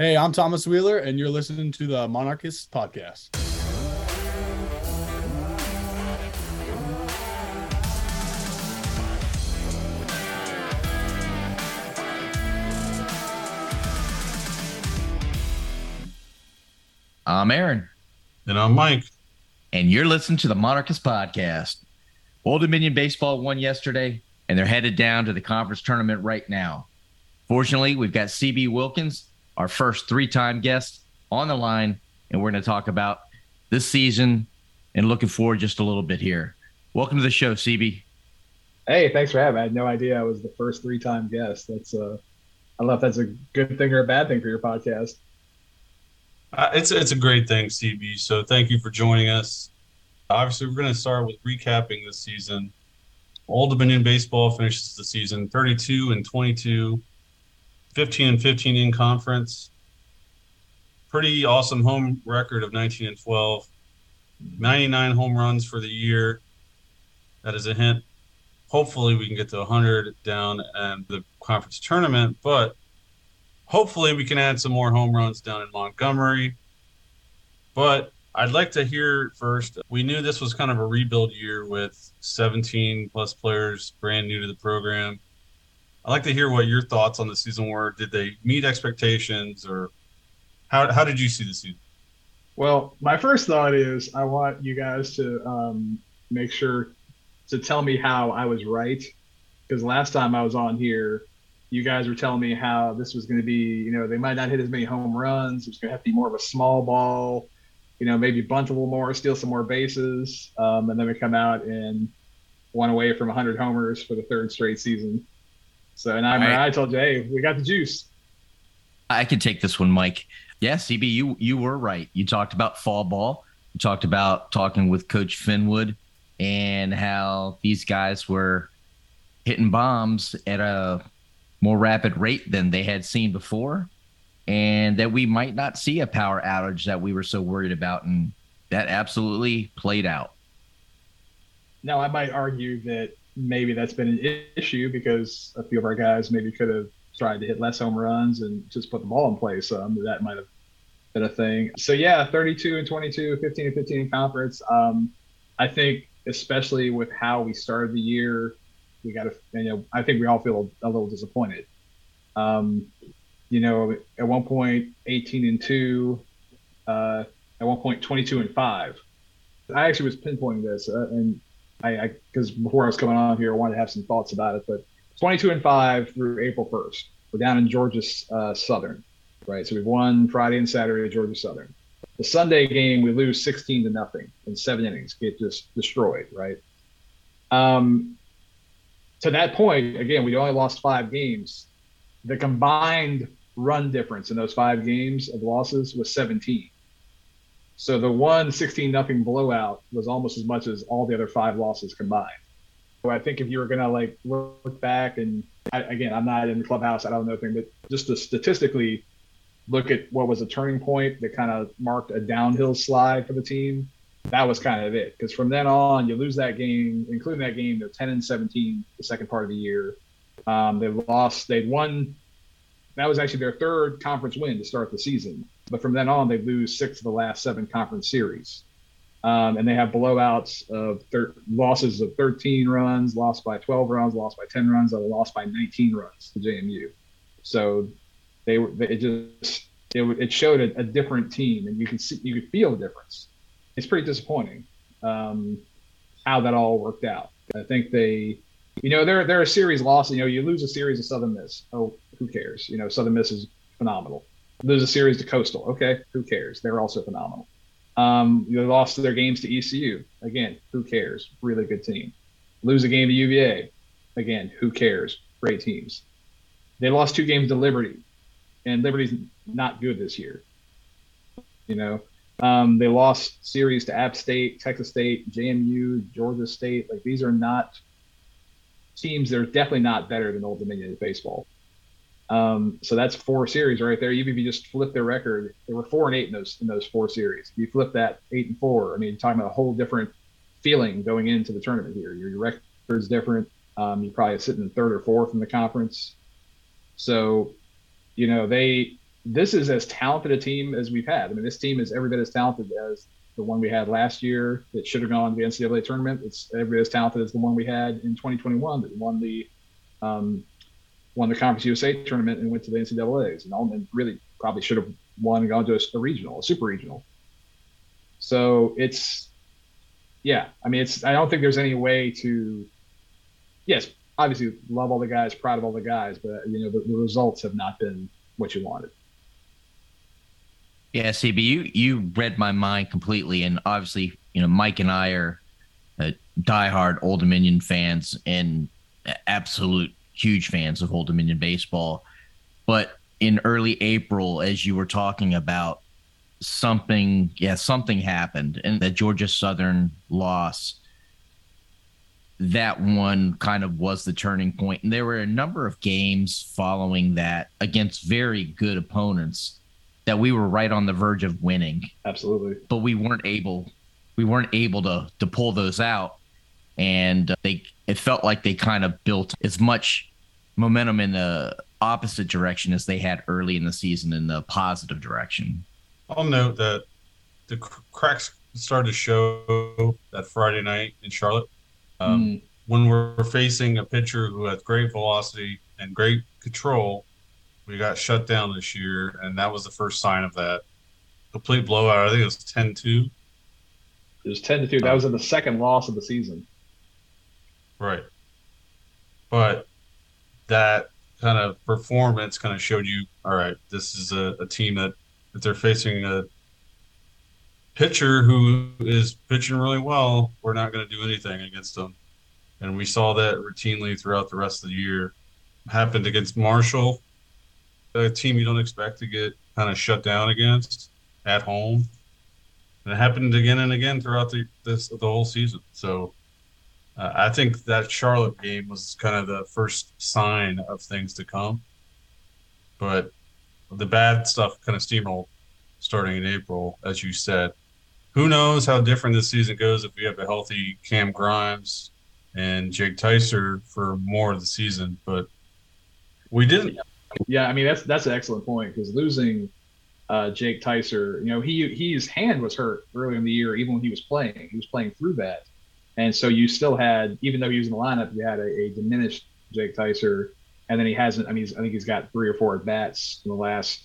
Hey, I'm Thomas Wheeler, and you're listening to the Monarchist Podcast. I'm Aaron. And I'm Mike. And you're listening to the Monarchist Podcast. Old Dominion Baseball won yesterday, and they're headed down to the conference tournament right now. Fortunately, we've got CB Wilkins, our first three time guest, on the line, and we're going to talk about this season and looking forward just a little bit here. Welcome to the show, CB. Hey, thanks for having me. I had no idea I was the first three time guest. That's uh, I don't know if that's a good thing or a bad thing for your podcast. Uh, it's it's a great thing, CB. So thank you for joining us. Obviously, we're going to start with recapping this season. Old Dominion Baseball finishes the season 32 and 22, 15 and 15 in conference. Pretty awesome home record of 19 and 12, 99 home runs for the year. That is a hint. Hopefully, we can get to 100 down in the conference tournament, but hopefully we can add some more home runs down in Montgomery. But I'd like to hear first. We knew this was kind of a rebuild year with 17 plus players brand new to the program. I'd like to hear what your thoughts on the season were. Did they meet expectations or how, how did you see the season? Well, my first thought is I want you guys to um, make sure to tell me how I was right. Because last time I was on here, you guys were telling me how this was going to be, you know, they might not hit as many home runs. It's going to have to be more of a small ball, you know, maybe bunt a little more, steal some more bases. Um, and then we come out and one away from 100 homers for the third straight season. So, and I, right. I told you, hey, we got the juice. I can take this one, Mike. Yeah, CB, you you were right. You talked about fall ball. You talked about talking with Coach Finwood and how these guys were hitting bombs at a more rapid rate than they had seen before, and that we might not see a power outage that we were so worried about. And that absolutely played out. Now, I might argue that maybe that's been an issue because a few of our guys maybe could have tried to hit less home runs and just put the ball in play some. that might have been a thing. So, yeah, 32 and 22, 15 and 15 in conference. Um, I think, especially with how we started the year, we got to, you know, I think we all feel a little disappointed. Um, you know, at one point, 18 and two, uh, at one point, 22 and five. I actually was pinpointing this, uh, and I, because before I was coming on here, I wanted to have some thoughts about it. But 22 and five through April 1st, we're down in Georgia uh, Southern, right? So we've won Friday and Saturday at Georgia Southern. The Sunday game, we lose 16 to nothing in seven innings, get just destroyed, right? Um, to that point, again, we only lost five games. The combined run difference in those five games of losses was 17. So the one 16 nothing blowout was almost as much as all the other five losses combined. So I think if you were going to like look back and I, again, I'm not in the clubhouse, I don't know anything, but just to statistically look at what was a turning point that kind of marked a downhill slide for the team that was kind of it. Because from then on, you lose that game, including that game, they're 10 and 17 the second part of the year. Um, they lost, they'd won. That was actually their third conference win to start the season. But from then on, they lose six of the last seven conference series. Um, and they have blowouts of thir- losses of 13 runs, lost by 12 runs, lost by 10 runs, or lost by 19 runs to JMU. So they were, it just, it, it showed a, a different team, and you can see, you could feel the difference it's pretty disappointing um, how that all worked out. I think they, you know, they're they're a series loss. You know, you lose a series to Southern Miss. Oh, who cares? You know, Southern Miss is phenomenal. Lose a series to Coastal. Okay, who cares? They're also phenomenal. Um, you lost their games to ECU. Again, who cares? Really good team. Lose a game to UVA. Again, who cares? Great teams. They lost two games to Liberty, and Liberty's not good this year. You know, um, they lost series to App State, Texas State, JMU, Georgia State. Like these are not teams that are definitely not better than Old Dominion in baseball. Um, so that's four series right there. Even if you just flip their record, they were four and eight in those in those four series. You flip that eight and four, I mean, you're talking about a whole different feeling going into the tournament here. Your, your record's different. Um, you're probably sitting third or fourth in the conference. So, you know, they this is as talented a team as we've had. I mean, this team is every bit as talented as the one we had last year that should have gone to the NCAA tournament. It's every bit as talented as the one we had in 2021 that won the um, won the Conference USA tournament and went to the NCAA's. And Altman really probably should have won and gone to a, a regional, a super regional. So it's yeah, I mean, it's I don't think there's any way to yes, obviously love all the guys, proud of all the guys, but you know the, the results have not been what you wanted. Yeah, CB, you you read my mind completely, and obviously, you know, Mike and I are uh, diehard Old Dominion fans and absolute huge fans of Old Dominion baseball. But in early April, as you were talking about, something, yeah, something happened, and that Georgia Southern loss. That one kind of was the turning point, and there were a number of games following that against very good opponents that we were right on the verge of winning. Absolutely. But we weren't able we weren't able to to pull those out and uh, they it felt like they kind of built as much momentum in the opposite direction as they had early in the season in the positive direction. I'll note that the cracks started to show that Friday night in Charlotte. Um, mm. When we're facing a pitcher who has great velocity and great control, we got shut down this year, and that was the first sign of that. Complete blowout. I think it was 10 2. It was 10 to 2. That was in the second loss of the season. Right. But that kind of performance kind of showed you all right, this is a, a team that if they're facing a pitcher who is pitching really well, we're not going to do anything against them. And we saw that routinely throughout the rest of the year. Happened against Marshall, a team you don't expect to get kind of shut down against at home. And it happened again and again throughout the this the whole season. So uh, I think that Charlotte game was kind of the first sign of things to come. But the bad stuff kind of steamrolled starting in April, as you said. Who knows how different this season goes if we have a healthy Cam Grimes and Jake Tyser for more of the season, but we didn't yeah, I mean that's that's an excellent point because losing uh, Jake Tyser, you know, he his hand was hurt early in the year, even when he was playing. He was playing through that, and so you still had, even though he was in the lineup, you had a, a diminished Jake Tyser, and then he hasn't. I mean, I think he's got three or four at bats in the last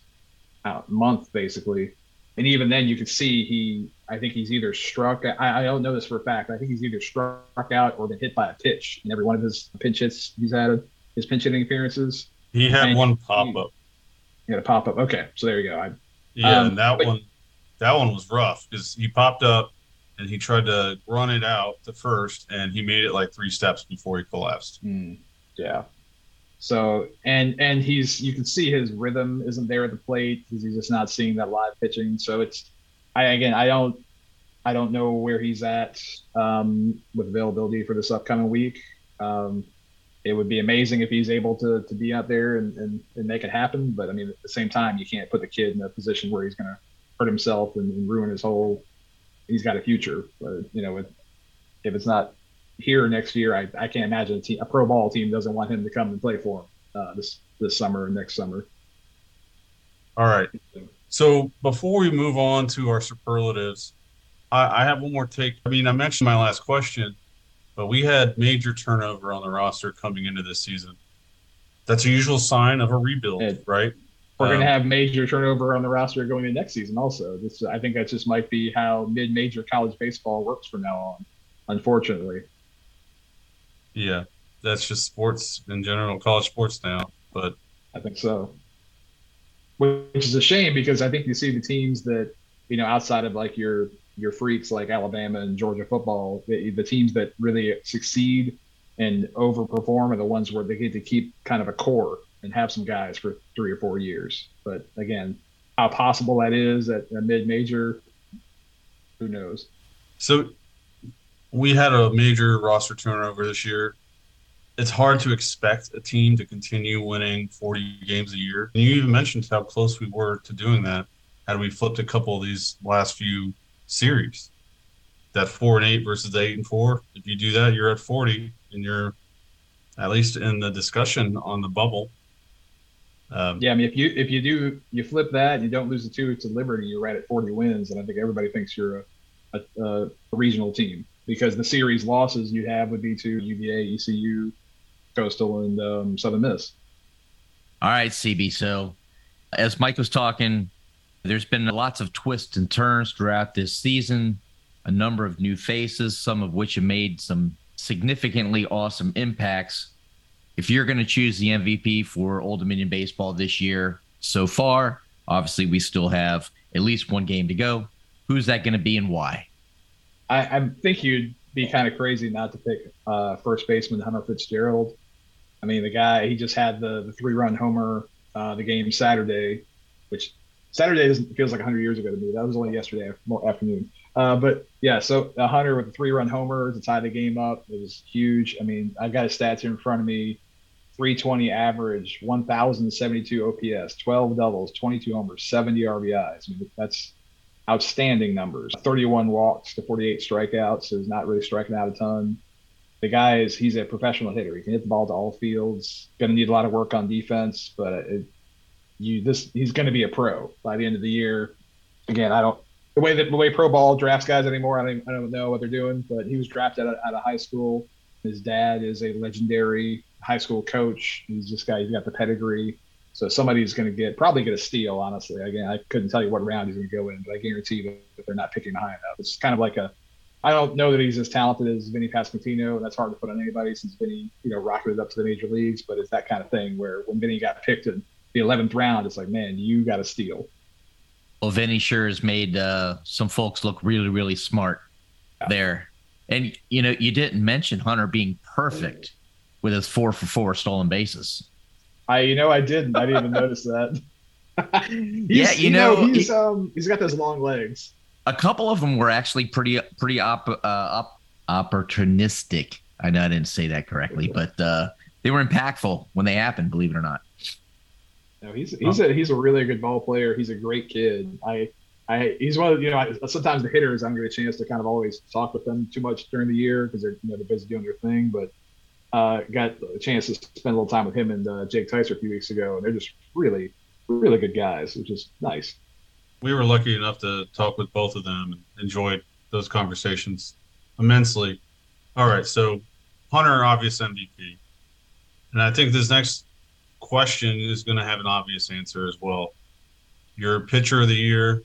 uh, month, basically, and even then, you could see he. I think he's either struck. I, I don't know this for a fact. I think he's either struck out or been hit by a pitch in every one of his pinch hits he's had, his pinch hitting appearances. He had and one pop up. He had a pop up. Okay, so there you go. I, yeah, um, and that but, one, that one was rough because he popped up and he tried to run it out the first, and he made it like three steps before he collapsed. Mm, yeah. So and and he's you can see his rhythm isn't there at the plate because he's just not seeing that live pitching. So it's I again I don't I don't know where he's at um, with availability for this upcoming week. Um, it would be amazing if he's able to, to be out there and, and, and make it happen. But I mean, at the same time, you can't put the kid in a position where he's going to hurt himself and, and, ruin his whole. He's got a future, but you know, if, if it's not here next year, I, I can't imagine a, team, a pro ball team doesn't want him to come and play for him uh, this this summer or next summer. All right. So before we move on to our superlatives, I, I have one more take. I mean, I mentioned my last question but we had major turnover on the roster coming into this season. That's a usual sign of a rebuild, right? We're um, going to have major turnover on the roster going into next season. Also, this I think that just might be how mid-major college baseball works from now on. Unfortunately. Yeah, that's just sports in general, college sports now. But I think so. Which is a shame because I think you see the teams that you know outside of like your your freaks like Alabama and Georgia football, the, the teams that really succeed and overperform are the ones where they get to keep kind of a core and have some guys for three or four years. But again, how possible that is at a mid-major, who knows? So we had a major roster turnover this year. It's hard to expect a team to continue winning 40 games a year. And you even mentioned how close we were to doing that had we flipped a couple of these last few series. That four and eight versus eight and four. If you do that, you're at 40 and you're at least in the discussion on the bubble. Um, Yeah, I mean, if you if you do you flip that and you don't lose the two to Liberty, you're right at 40 wins, and I think everybody thinks you're a, a, a regional team because the series losses you have would be to UVA, ECU, Coastal, and um, Southern Miss. All right, CB. So, as Mike was talking, there's been lots of twists and turns throughout this season, a number of new faces, some of which have made some significantly awesome impacts. If you're going to choose the MVP for Old Dominion Baseball this year so far, obviously we still have at least one game to go. Who's that going to be and why? I, I think you'd be kind of crazy not to pick uh, first baseman Hunter Fitzgerald. I mean, the guy he just had the, the three run homer uh, the game Saturday, which Saturday doesn't feels like 100 years ago to me. That was only yesterday afternoon. Uh, but yeah, so a Hunter with a three run homer to tie the game up it was huge. I mean, I've got his stats here in front of me. 320 average, 1,072 OPS, 12 doubles, 22 homers, 70 RBIs. I mean, that's outstanding numbers. 31 walks to 48 strikeouts, so he's not really striking out a ton. The guy is he's a professional hitter. He can hit the ball to all fields. Going to need a lot of work on defense, but it, you this he's going to be a pro by the end of the year. Again, I don't the way that the way pro ball drafts guys anymore. I don't I don't know what they're doing, but he was drafted out of, out of high school. His dad is a legendary high school coach. He's just got he's got the pedigree. So somebody's going to get probably get a steal. Honestly, again, I couldn't tell you what round he's going to go in, but I guarantee that they're not picking high enough. It's kind of like a. I don't know that he's as talented as Vinny Pasquantino. And that's hard to put on anybody since Vinny, you know, rocketed up to the major leagues. But it's that kind of thing where when Vinny got picked in the 11th round, it's like, man, you got a steal. Well, Vinny sure has made uh, some folks look really, really smart Yeah. there. And you know, you didn't mention Hunter being perfect with his four for four stolen bases. I, you know, I didn't. I didn't even notice that. He's- Yeah, you know, he's um, he's got those long legs. A couple of them were actually pretty, pretty op, uh, op, opportunistic. I know I didn't say that correctly, but uh, they were impactful when they happened. Believe it or not. No, he's he's a he's a really good ball player. He's a great kid. I I he's one of you know I, sometimes the hitters I don't get a chance to kind of always talk with them too much during the year because they're you know they're busy doing their thing. But uh, got a chance to spend a little time with him and uh, Jake Tyser a few weeks ago, and they're just really really good guys, which is nice. we were lucky enough to talk with both of them and enjoyed those conversations immensely. All right, so Hunter, obvious MVP, and I think this next question is going to have an obvious answer as well. Your pitcher of the year,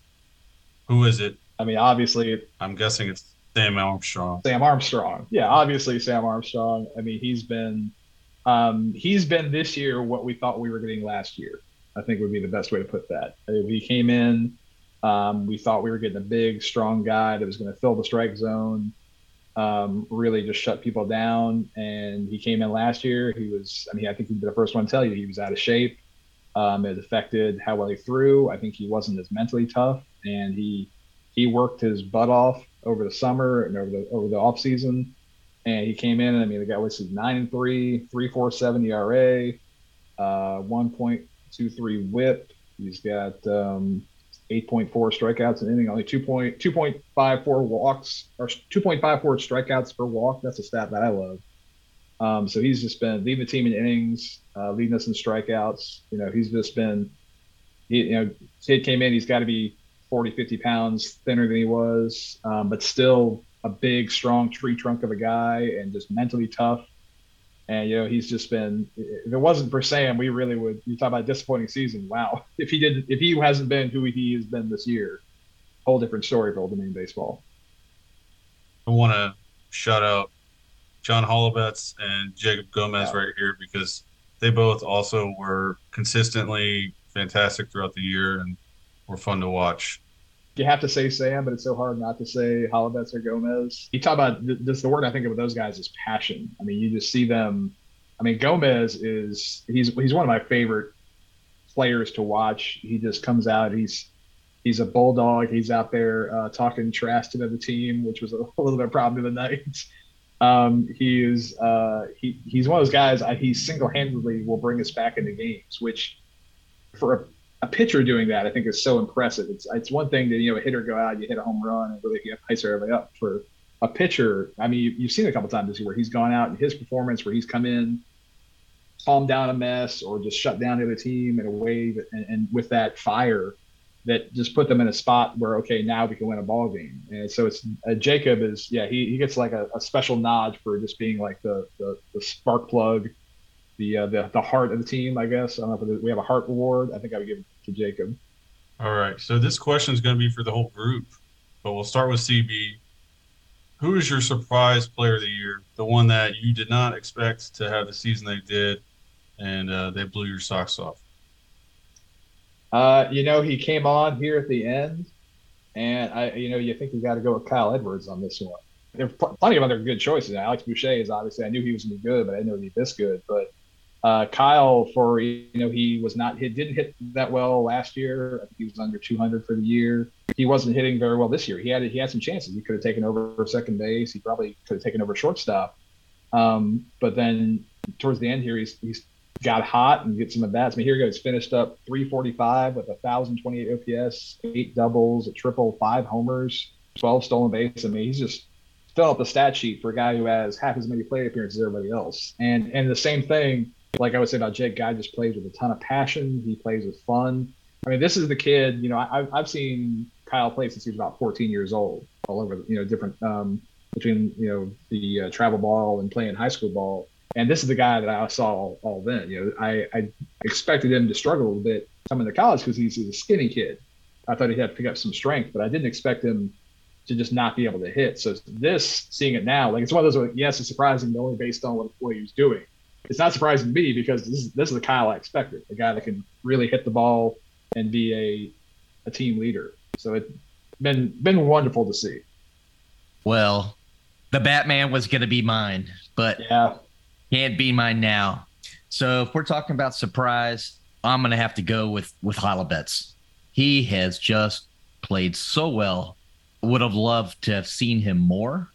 who is it? I mean, obviously I'm guessing it's Sam Armstrong. Sam Armstrong. Yeah, obviously Sam Armstrong. I mean, he's been um, he's been this year what we thought we were getting last year. I think would be the best way to put that. He came in, um, we thought we were getting a big, strong guy that was going to fill the strike zone, um, really just shut people down. And he came in last year. He was, I mean, I think he'd be the first one to tell you he was out of shape. Um, it affected how well he threw. I think he wasn't as mentally tough, and he he worked his butt off over the summer and over the over the off season. And he came in, and I mean, the guy was nine and three, three four seven ERA, uh, one point two three WHIP. He's got um, eight point four strikeouts an inning, only two point two point five four walks or two point five four strikeouts per walk. That's a stat that I love. Um, so he's just been leading the team in innings, uh, leading us in strikeouts. You know, he's just been, he, you know, kid came in, he's got to be 40, 50 pounds thinner than he was, um, but still a big, strong tree trunk of a guy and just mentally tough. And, you know, he's just been, if it wasn't for Sam, we really would, you talk about a disappointing season. Wow. If he didn't, if he hasn't been who he has been this year, whole different story for Old Dominion baseball. I want to shout out John Holobetz and Jacob Gomez Yeah. right here because they both also were consistently fantastic throughout the year and were fun to watch. you have to say Sam, but it's so hard not to say Holobetz or Gomez. You talk about th- this. The word I think of those guys is passion. I mean, you just see them. I mean, Gomez is he's he's one of my favorite players to watch. He just comes out. He's he's a bulldog. He's out there uh, talking trash to the team, which was a, little bit of a problem to the night. Um, he is uh, he he's one of those guys. I, he single handedly will bring us back into games, which for a a pitcher doing that, I think is so impressive. It's it's one thing to you know a hitter go out, you hit a home run, and really you have ice everybody up. For a pitcher, I mean, you, you've seen a couple times this year where he's gone out and his performance, where he's come in, calm down a mess or just shut down the other team in a way and, and with that fire that just put them in a spot where okay now we can win a ball game and so it's uh, jacob is yeah he, he gets like a, a, special nod for just being like the the, the spark plug the, uh, the the heart of the team i guess i don't know if we have a heart reward i think i would give to jacob all right so this question is going to be for the whole group but we'll start with cb who is your surprise player of the year the one that you did not expect to have the season they did and uh, they blew your socks off uh, you know, he came on here at the end, and I, you know, you think you got to go with Kyle Edwards on this one. There's pl- plenty of other good choices. Alex Boucher is obviously. I knew he was going to be good, but I didn't know he'd be this good. But uh, Kyle, for you know, he was not. He didn't hit that well last year. I think he was under 200 for the year. He wasn't hitting very well this year. He had he had some chances. He could have taken over second base. He probably could have taken over shortstop. Um, but then towards the end here, he's he's got hot and get some at bats. I mean, here he goes, finished up 345 with 1,028 OPS, eight doubles, a triple, five homers, 12 stolen bases. I mean, he's just filling up the stat sheet for a guy who has half as many plate appearances as everybody else. And and the same thing, like I would say about Jake, guy just plays with a ton of passion. He plays with fun. I mean, this is the kid. You know, I, I've seen Kyle play since he was about 14 years old, all over. You know, different um, between you know the uh, travel ball and playing high school ball and this is the guy that I saw all, all then. You know, I, I expected him to struggle a little bit coming to college because he's, he's a skinny kid. I thought he'd have to pick up some strength, but I didn't expect him to just not be able to hit. So this, seeing it now, like it's one of those. Like, yes, it's surprising, but only based on what, what he was doing. It's not surprising to me because this is this is the Kyle I expected, a guy that can really hit the ball and be a a team leader. So it's been been wonderful to see. Well, the Batman was going to be mine, but yeah, can't be mine now. So if we're talking about surprise, I'm gonna have to go with with Holobetz. He has just played so well. Would have loved to have seen him more,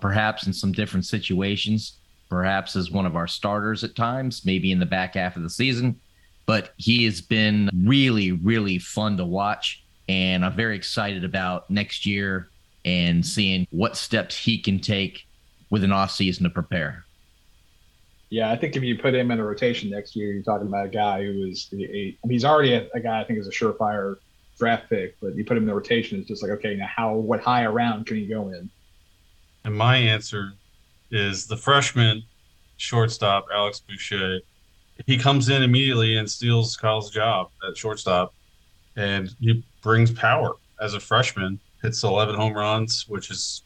perhaps in some different situations, perhaps as one of our starters at times, maybe in the back half of the season. But he has been really, really fun to watch. And I'm very excited about next year and seeing what steps he can take with an off season to prepare. Yeah, I think if you put him in a rotation next year, you're talking about a guy who is a, I mean, he's already a, a, guy I think is a surefire draft pick, but you put him in the rotation, it's just like, okay, now how what high around can he go in? And my answer is the freshman shortstop, Alex Boucher. He comes in immediately and steals Kyle's job at shortstop, and he brings power as a freshman. Hits 11 home runs, which is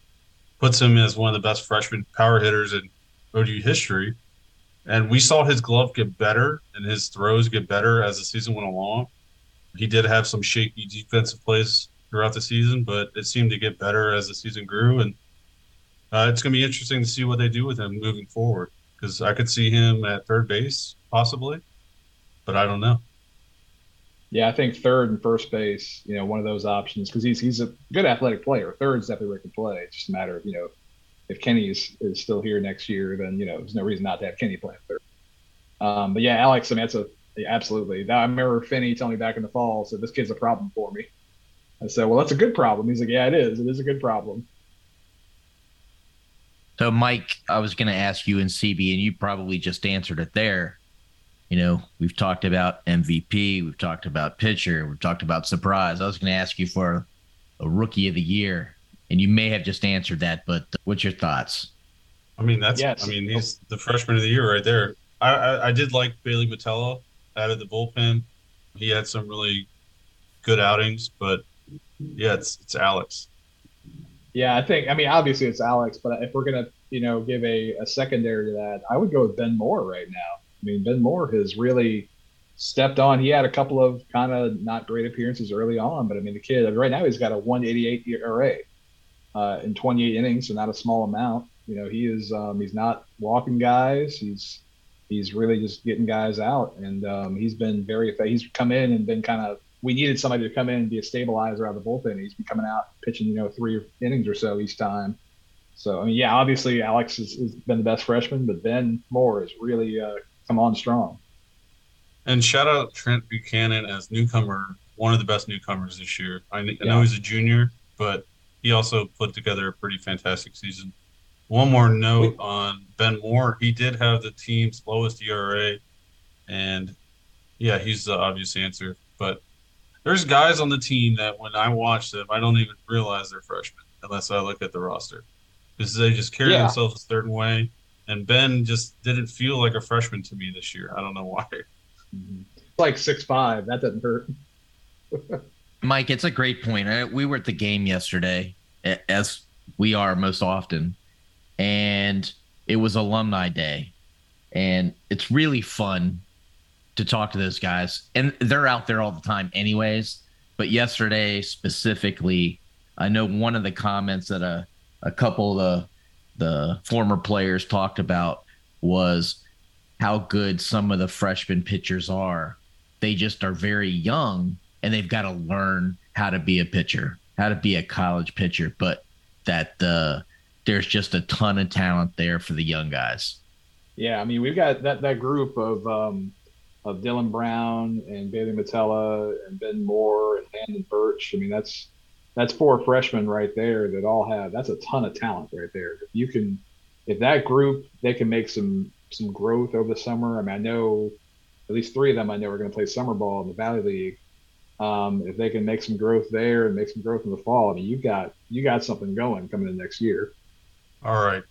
puts him as one of the best freshman power hitters in ODU history and we saw his glove get better and his throws get better as the season went along. He did have some shaky defensive plays throughout the season, but it seemed to get better as the season grew. And uh, it's going to be interesting to see what they do with him moving forward because I could see him at third base possibly, but I don't know. Yeah, I think third and first base, you know, one of those options because he's he's a good athletic player. Third's definitely where he can play. It's just a matter of you know if Kenny is, is still here next year, then you know there's no reason not to have Kenny playing third. Um, but yeah, Alex, I mean, that's a yeah, absolutely. Now, I remember Finney telling me back in the fall, said this kid's a problem for me. I said, well, that's a good problem. He's like, yeah, it is. It is a good problem. So, Mike, I was going to ask you in CB, and you probably just answered it there. You know, we've talked about MVP, we've talked about pitcher, we've talked about surprise. I was going to ask you for a rookie of the year and you may have just answered that, but what's your thoughts? I mean, that's yes. I mean, he's the freshman of the year right there. I, I, I did like Bailey Botelho out of the bullpen. He had some really good outings, but yeah, it's it's Alex. Yeah, I think I mean obviously it's Alex, but if we're gonna you know give a, a secondary to that, I would go with Ben Moore right now. I mean, Ben Moore has really stepped on. He had a couple of kind of not great appearances early on, but I mean the kid right now he's got a 188 ERA uh, in 28 innings, so not a small amount. You know, he is um, he's not walking guys. He's he's really just getting guys out, and um, he's been very. He's come in and been kind of. We needed somebody to come in and be a stabilizer out of the bullpen. He's been coming out pitching, you know, three innings or so each time. So I mean, yeah, obviously Alex has, has been the best freshman, but Ben Moore has really uh, come on strong. And shout out Trent Buchanan as newcomer, one of the best newcomers this year. I, I know he's a junior, but he also put together a pretty fantastic season. One more note on Ben Moore. He did have the team's lowest ERA and yeah, he's the obvious answer. But there's guys on the team that when I watch them, I don't even realize they're freshmen unless I look at the roster because they just carry Yeah. themselves a certain way. And Ben just didn't feel like a freshman to me this year. I don't know why. It's like six five. That doesn't hurt. Mike, it's a great point. Uh, We were at the game yesterday, as we are most often, and it was alumni day, and it's really fun to talk to those guys, and they're out there all the time, anyways. But yesterday specifically, I know one of the comments that a a couple of the the former players talked about was how good some of the freshman pitchers are. They just are very young and they've got to learn how to be a pitcher, how to be a college pitcher, but that uh, there's just a ton of talent there for the young guys. Yeah, I mean we've got that that group of um, of Dylan Brown and Bailey Matella and Ben Moore and Landon Birch. I mean that's that's four freshmen right there that all have that's a ton of talent right there. If you can if that group they can make some some growth over the summer. I mean I know at least three of them I know are going to play summer ball in the Valley League. Um, if they can make some growth there and make some growth in the fall, I mean you've got you got something going coming in next year. All right.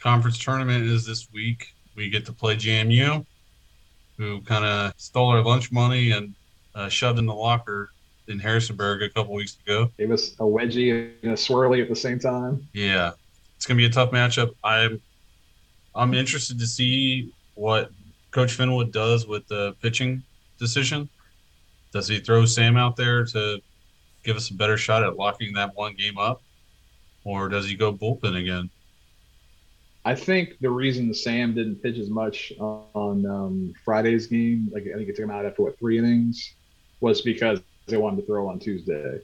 Conference tournament is this week. We get to play JMU, who kind of stole our lunch money and uh, shoved in the locker in Harrisonburg a couple weeks ago. Gave us a wedgie and a swirly at the same time. Yeah, it's gonna be a tough matchup. I'm I'm interested to see what Coach Finwood does with the pitching decision. Does he throw Sam out there to give us a better shot at locking that one game up, or does he go bullpen again? I think the reason Sam didn't pitch as much on um, Friday's game, like I think it took him out after what three innings, was because they wanted to throw on Tuesday.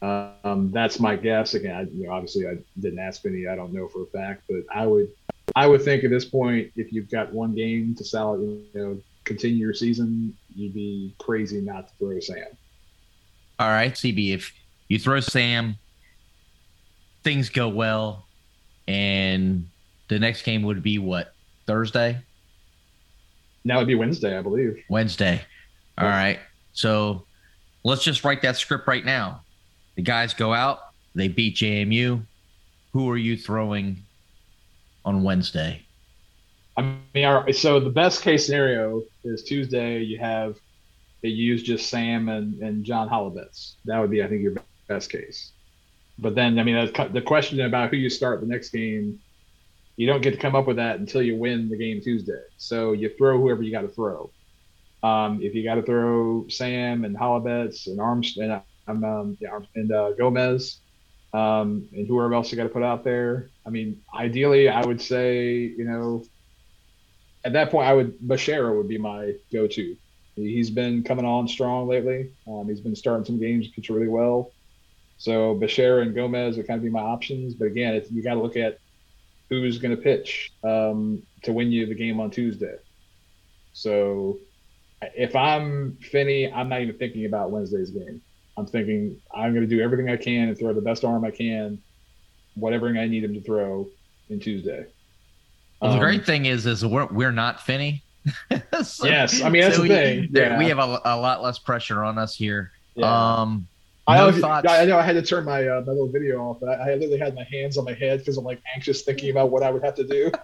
Um, that's my guess. Again, I, you know, obviously I didn't ask any. I don't know for a fact, but I would, I would think at this point, if you've got one game to sell, you know, continue your season, you'd be crazy not to throw Sam. All right, CB, if you throw Sam, things go well, and the next game would be what Thursday, Now it'd be Wednesday, I believe. Wednesday. All Yeah. right, so let's just write that script right now. The guys go out, they beat JMU. Who are you throwing on Wednesday? I mean, all right, so the best case scenario is Tuesday. You have they use just Sam and, and John Holobetz. That would be, I think, your best case. But then, I mean, the question about who you start the next game, you don't get to come up with that until you win the game Tuesday. So you throw whoever you got to throw. Um, if you got to throw Sam and Holobetz and Arms and um, um, yeah, and uh, Gomez, um, and whoever else you got to put out there. I mean, ideally, I would say, you know, at that point, I would Bashara would be my go-to. He's been coming on strong lately. Um, he's been starting some games, pitch really well. So Bashara and Gomez would kind of be my options. But again, you got to look at who's going to pitch um, to win you the game on Tuesday. So if I'm Finney, I'm not even thinking about Wednesday's game. I'm thinking I'm going to do everything I can and throw the best arm I can, whatever I need him to throw in Tuesday. Well, the Um, great thing is, is we're we're not Finney. So- Yes, I mean that's so the we- thing. there- Yeah. We have a, a lot less pressure on us here. Yeah. Um, I, no. I know I had to turn my uh, my little video off, but I, I literally had my hands on my head because I'm like anxious thinking about what I would have to do.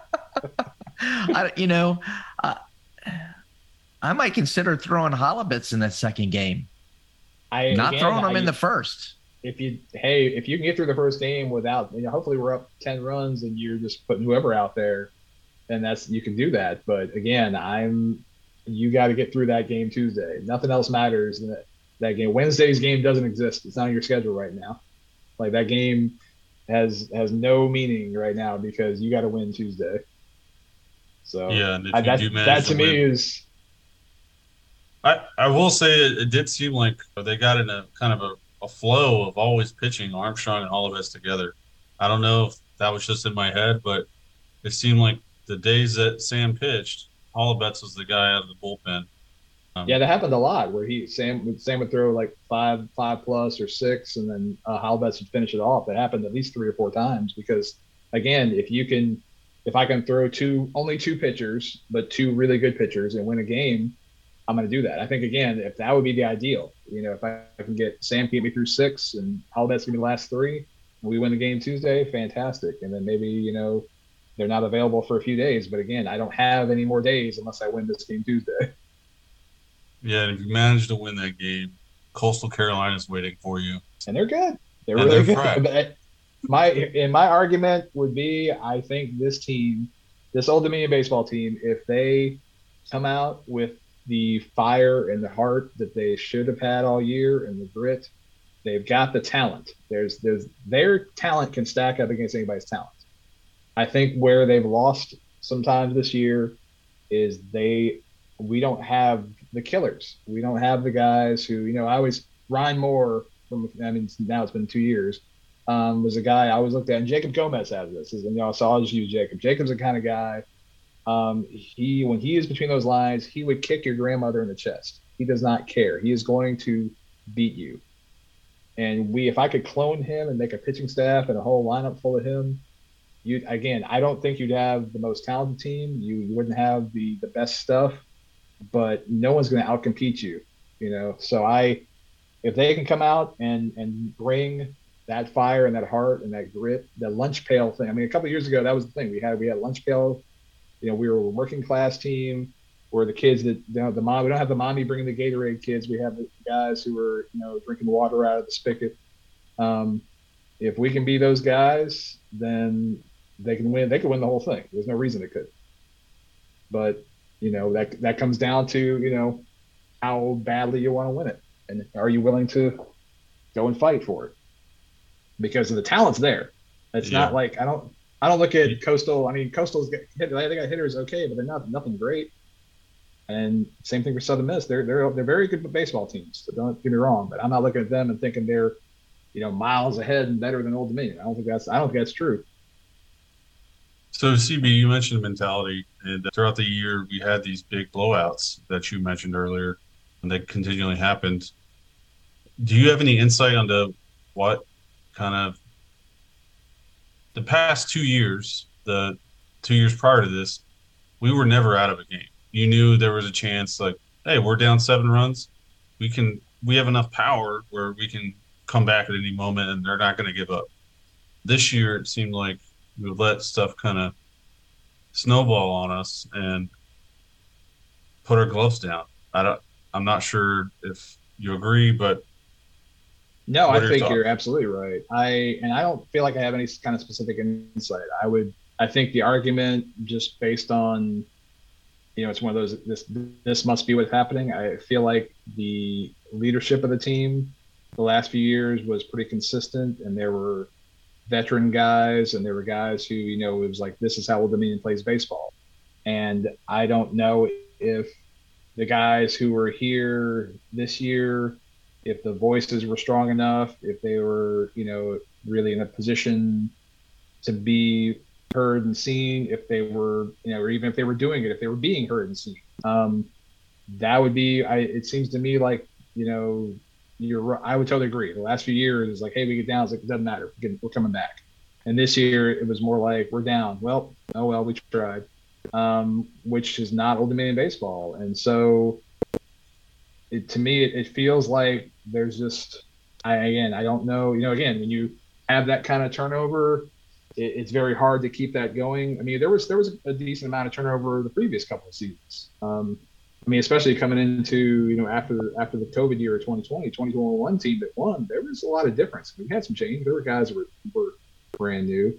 I, you know, uh, I might consider throwing Holobetz in that second game, I not again, throwing them in the first. If you hey, if you can get through the first game without, you know, hopefully we're up ten runs and you're just putting whoever out there, and that's you can do that. But again, I'm you got to get through that game Tuesday. Nothing else matters. That that game Wednesday's game doesn't exist. It's not on your schedule right now. Like that game has has no meaning right now because you got to win Tuesday. So Yeah, and I, that, that to to me is I, I will say it, it did seem like they got in a kind of a, a flow of always pitching Armstrong and all of us together. I don't know if that was just in my head, but it seemed like the days that Sam pitched, Holobetz was the guy out of the bullpen. Um, yeah, that happened a lot where he Sam Sam would throw like five five plus or six, and then uh, Holobetz would finish it off. That happened at least three or four times because again, if you can, if I can throw two only two pitchers, but two really good pitchers and win a game, I'm going to do that. I think again, if that would be the ideal, you know, if I, I can get Sam to get me through six and going to be the last three, and we win the game Tuesday, fantastic. And then maybe you know they're not available for a few days, but again, I don't have any more days unless I win this game Tuesday. Yeah, and if you manage to win that game, Coastal Carolina is waiting for you, and they're good. They're And really they're good. But my and my argument would be, I think this team, this Old Dominion baseball team, if they come out with the fire and the heart that they should have had all year and the grit. They've got the talent. There's there's their talent can stack up against anybody's talent. I think where they've lost sometimes this year is they we don't have the killers. We don't have the guys who you know. I always Ryan Moore from I mean now it's been two years. Um, was a guy I always looked at, and Jacob Gomez has this. And, you know, I'll just use Jacob. Jacob's the kind of guy um, he when he is between those lines, he would kick your grandmother in the chest. He does not care. He is going to beat you. And we, if I could clone him and make a pitching staff and a whole lineup full of him, you again, I don't think you'd have the most talented team. You, you wouldn't have the the best stuff, but no one's going to outcompete you. You know, so I, if they can come out and and bring that fire and that heart and that grit, the lunch pail thing. I mean, a couple years ago, that was the thing we had. We had lunch pail you know, we were a working class team. We're the kids that you know the mom. We don't have the mommy bringing the Gatorade kids. We have the guys who are you know drinking water out of the spigot. Um, if we can be those guys, then they can win. They can win the whole thing. There's no reason they could. But you know that that comes down to you know how badly you want to win it, and are you willing to go and fight for it? Because the talent's there. It's yeah. not like I don't I don't look at Coastal. I mean, Coastal's get hit. They got hitters okay, but they're not nothing great. And same thing for Southern Miss. They're they're they're very good baseball teams. So don't get me wrong, but I'm not looking at them and thinking they're, you know, miles ahead and better than Old Dominion. I don't think that's I don't think that's true. So CB, you mentioned mentality, and uh, throughout the year we had these big blowouts that you mentioned earlier, and that continually happened. Do you have any insight onto what kind of the past two years, the two years prior to this, we were never out of a game. You knew there was a chance, like, hey, we're down seven runs. We can, we have enough power where we can come back at any moment and they're not going to give up. This year, it seemed like we let stuff kind of snowball on us and put our gloves down. I don't, I'm not sure if you agree, but no, I think you're absolutely right. I and I don't feel like I have any kind of specific insight. I would I think the argument just based on you know, it's one of those this this must be what's happening. I feel like the leadership of the team the last few years was pretty consistent and there were veteran guys and there were guys who, you know, it was like this is how Old Dominion plays baseball. And I don't know if the guys who were here this year if the voices were strong enough, if they were, you know, really in a position to be heard and seen, if they were, you know, or even if they were doing it, if they were being heard and seen. Um, that would be, I, it seems to me like, you know, you're, right. I would totally agree. The last few years is like, hey, we get down. It's like, it doesn't matter. We're, we're coming back. And this year it was more like, we're down. Well, oh, well, we tried, um, which is not Old Dominion baseball. And so, it, to me, it, it feels like there's just, I again, I don't know. You know, again, when you have that kind of turnover, it, it's very hard to keep that going. I mean, there was there was a decent amount of turnover the previous couple of seasons. Um, I mean, especially coming into you know after after the COVID year of 2020, 2021 team that won, there was a lot of difference. We had some change. There were guys that were, were brand new.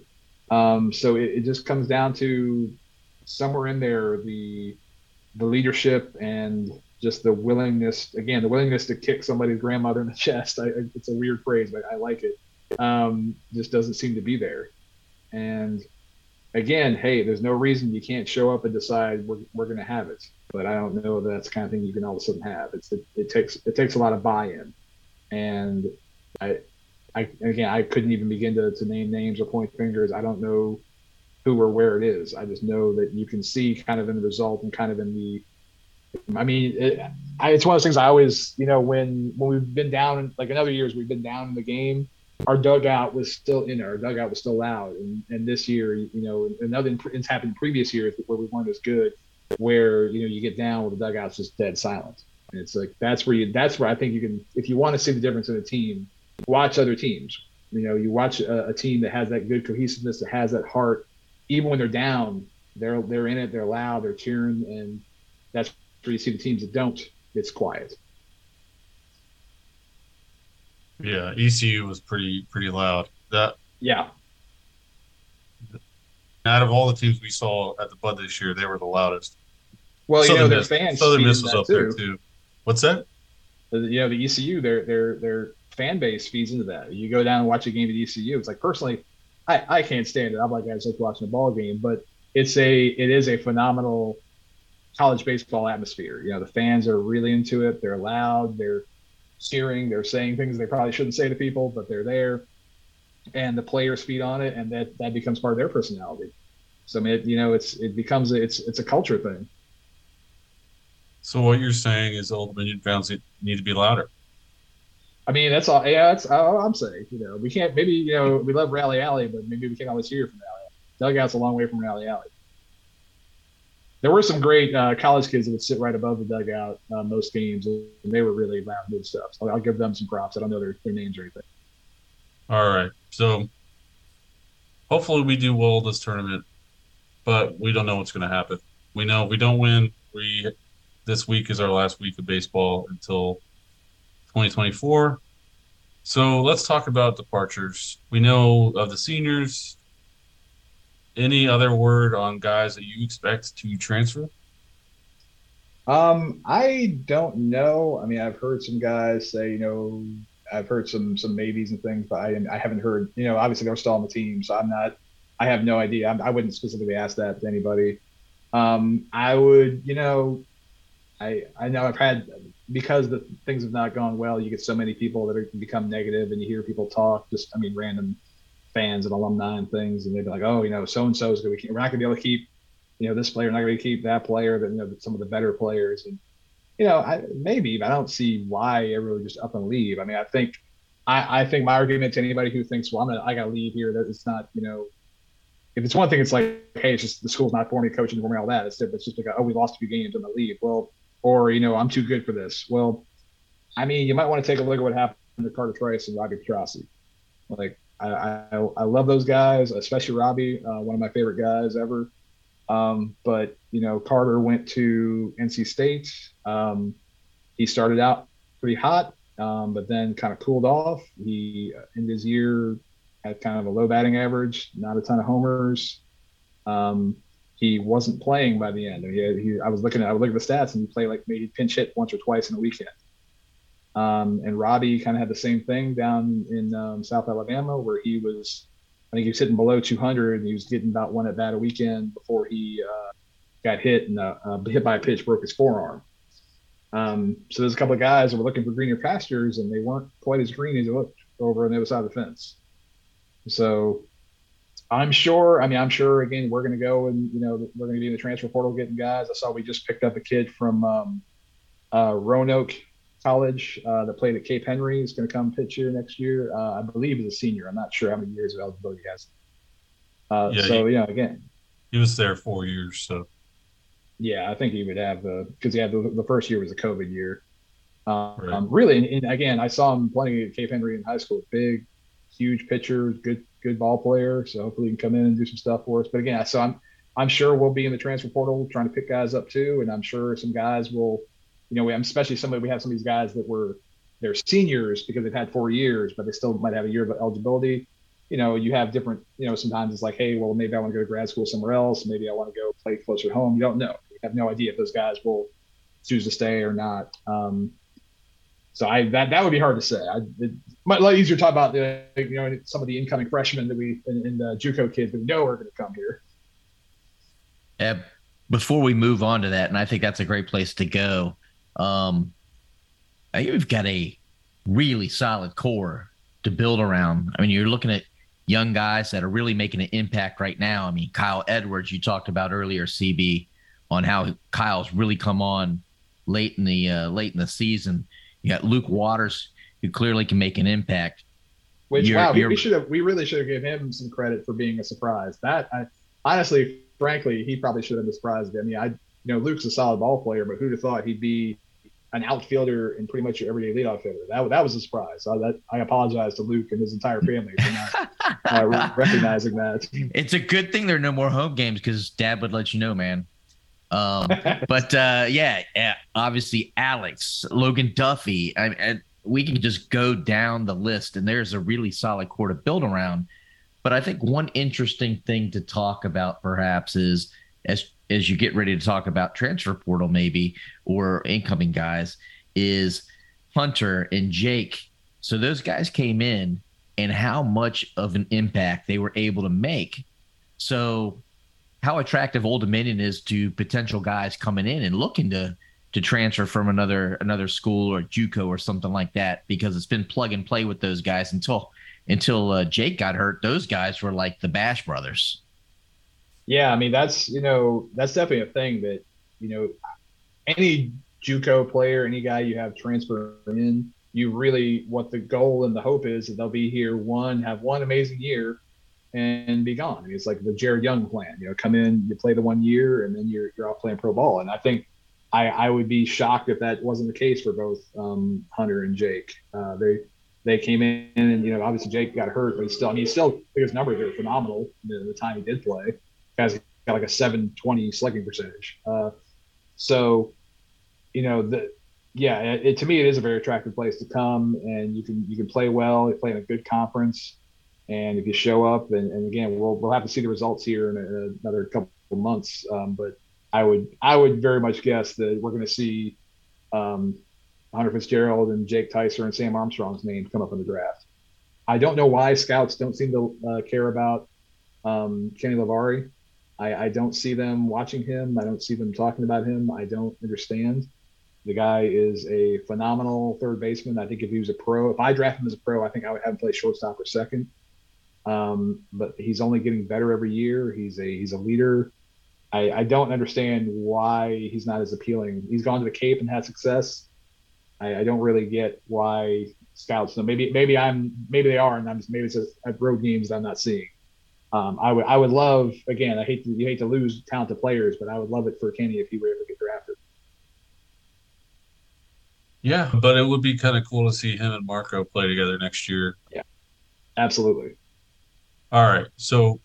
Um, so it, it just comes down to somewhere in there the the leadership and just the willingness again the willingness to kick somebody's grandmother in the chest I, it's a weird phrase but i like it um, just doesn't seem to be there and again hey there's no reason you can't show up and decide we're, we're going to have it but i don't know that's the kind of thing you can all of a sudden have it's it, it takes it takes a lot of buy-in and i i again i couldn't even begin to, to name names or point fingers i don't know who or where it is i just know that you can see kind of in the result and kind of in the I mean, it, I, it's one of those things I always, you know, when when we've been down, like in other years, we've been down in the game. Our dugout was still, in. our dugout was still loud, and and this year, you know, another it's happened previous years where we weren't as good. Where you know you get down where the dugout's just dead silent. And it's like that's where you that's where I think you can if you want to see the difference in a team, watch other teams. You know, you watch a, a team that has that good cohesiveness, that has that heart, even when they're down, they're they're in it, they're loud, they're cheering, and that's where you see the teams that don't. It's quiet. Yeah, ECU was pretty pretty loud. That Yeah, out of all the teams we saw at the Bud this year, they were the loudest. Well, you know their Miss, fans. Southern Miss was up there too. What's that? You know, the ECU, their their their fan base feeds into that. You go down and watch a game at ECU. It's like personally, I, I can't stand it. I'm like I just like watching a ball game, but it's a it is a phenomenal college baseball atmosphere. You know, the fans are really into it. They're loud. They're cheering. They're saying things they probably shouldn't say to people, but they're there, and the players feed on it, and that that becomes part of their personality. So I mean, it, you know, it's it becomes it's it's a culture thing. So what you're saying is Old Dominion fans need to be louder. I mean, that's all. Yeah, that's all I'm saying. You know, we can't. Maybe you know, we love Rally Alley, but maybe we can't always hear from Rally Alley. Dugout's a long way from Rally Alley. There were some great uh, college kids that would sit right above the dugout uh, most games, and they were really loud and good stuff. So I'll give them some props. I don't know their, their names or anything. All right. So hopefully we do well this tournament, but we don't know what's going to happen. We know if we don't win, we this week is our last week of baseball until 2024. So let's talk about departures. We know of the seniors. Any other word on guys that you expect to transfer? Um, I don't know. I mean, I've heard some guys say, you know, I've heard some some maybes and things, but I I haven't heard. You know, obviously they're still on the team, so I'm not. I have no idea. I'm, I wouldn't specifically ask that to anybody. Um, I would, you know, I I know I've had because the things have not gone well. You get so many people that are, become negative, and you hear people talk. Just I mean, random fans and alumni and things, and they'd be like, oh, you know, so and so is going. We're not going to be able to keep you know, this player not going to keep that player, that you know, some of the better players, and you know, I, maybe, but I don't see why everyone just up and leave. I mean, I think, I, I think my argument to anybody who thinks, well, I'm gonna, I got to leave here, that it's not, you know, if it's one thing, it's like, hey, it's just the school's not for me, coaching for me, all that. It's, it's just like, oh, we lost a few games, I'm gonna leave. Well, or you know, I'm too good for this. Well, I mean, you might want to take a look at what happened to Carter Trice and Robbie Petrossi. Like, I, I, I love those guys, especially Robbie, uh, one of my favorite guys ever. Um, but you know, Carter went to NC State. Um, he started out pretty hot, um, but then kind of cooled off. He in his year had kind of a low batting average, not a ton of homers. Um, he wasn't playing by the end. He, he I was looking at I would look at the stats, and he played like maybe pinch hit once or twice in a weekend. Um, and Robbie kind of had the same thing down in um, South Alabama, where he was I think he was hitting below 200, and he was getting about one at bat a weekend before he uh, got hit and uh, uh, hit by a pitch, broke his forearm. Um, so there's a couple of guys that were looking for greener pastures, and they weren't quite as green as they looked over on the other side of the fence. So I'm sure. I mean, I'm sure. Again, we're going to go and you know we're going to be in the transfer portal getting guys. I saw we just picked up a kid from um, uh, Roanoke College uh, that played at Cape Henry. He's going to come pitch here next year. Uh, I believe he's a senior. I'm not sure how many years of eligibility he has. Uh, Yeah, so yeah, again, He was there four years, so yeah, I think he would have the because he had the, the first year was a COVID year. Um, Right. um, really, and, and again, I saw him playing at Cape Henry in high school. Big, huge pitcher, good good ball player. So hopefully he can come in and do some stuff for us. But again, so I'm I'm sure we'll be in the transfer portal trying to pick guys up too, and I'm sure some guys will, you know, we especially somebody we have some of these guys that were they're seniors because they've had four years, but they still might have a year of eligibility. You know, you have different, you know, sometimes it's like, hey, well, maybe I want to go to grad school somewhere else. Maybe I want to go play closer home. You don't know. You have no idea if those guys will choose to stay or not. Um, so I that that would be hard to say. I, it might a lot easier to talk about the you know some of the incoming freshmen that we and, and the JUCO kids that we know are going to come here. Uh, before we move on to that, and I think that's a great place to go. Um, I think we've got a really solid core to build around. I mean, you're looking at young guys that are really making an impact right now. I mean, Kyle Edwards, you talked about earlier, CB, on how Kyle's really come on late in the uh, late in the season. You got Luke Waters, who clearly can make an impact. Which You're- wow, we, you're- we should have we really should have given him some credit for being a surprise. That I, honestly, frankly, he probably should have been surprised. I mean, I you know, Luke's a solid ball player, but who'd have thought he'd be an outfielder and pretty much your everyday leadoff hitter? That that was a surprise. I, that, I apologize to Luke and his entire family for not uh, recognizing that. It's a good thing there are no more home games because Dad would let you know, man. Um, but uh, yeah, obviously Alex, Logan Duffy. I, I, we can just go down the list, and there's a really solid core to build around. But I think one interesting thing to talk about, perhaps, is as as you get ready to talk about transfer portal, maybe or incoming guys, is Hunter and Jake. So those guys came in, and how much of an impact they were able to make. So how attractive Old Dominion is to potential guys coming in and looking to to transfer from another another school or JUCO or something like that because it's been plug and play with those guys until until uh, Jake got hurt. Those guys were like the Bash brothers. Yeah, I mean that's you know that's definitely a thing that you know any JUCO player, any guy you have transfer in, you really what the goal and the hope is that they'll be here one have one amazing year and be gone. I mean, it's like the Jared Young plan. You know, come in, you play the one year, and then you're you're off playing pro ball. And I think I I would be shocked if that wasn't the case for both um, Hunter and Jake. Uh, they they came in, and you know, obviously Jake got hurt, but he still I mean, he still his numbers are phenomenal. The, the time he did play, guys got like a 720 slugging percentage. Uh, so, you know, the yeah, it, it, to me it is a very attractive place to come, and you can you can play well, you play in a good conference and if you show up, and, and again, we'll we'll have to see the results here in, a, in another couple of months. Um, but I would I would very much guess that we're going to see um, Hunter Fitzgerald and Jake Tyser and Sam Armstrong's name come up in the draft. I don't know why scouts don't seem to uh, care about um, Kenny Levari. I, I, don't see them watching him. I don't see them talking about him. I don't understand. The guy is a phenomenal third baseman. I think if he was a pro, if I draft him as a pro, I think I would have him play shortstop or second. Um, but he's only getting better every year. He's a he's a leader. I, I don't understand why he's not as appealing. He's gone to the Cape and had success. I, I don't really get why scouts. So maybe maybe I'm maybe they are, and I'm just maybe it's at road games that I'm not seeing. Um, I would I would love again. I hate to you hate to lose talented players, but I would love it for Kenny if he were able to get drafted. Yeah, but it would be kind of cool to see him and Marco play together next year. Yeah, absolutely. All right. So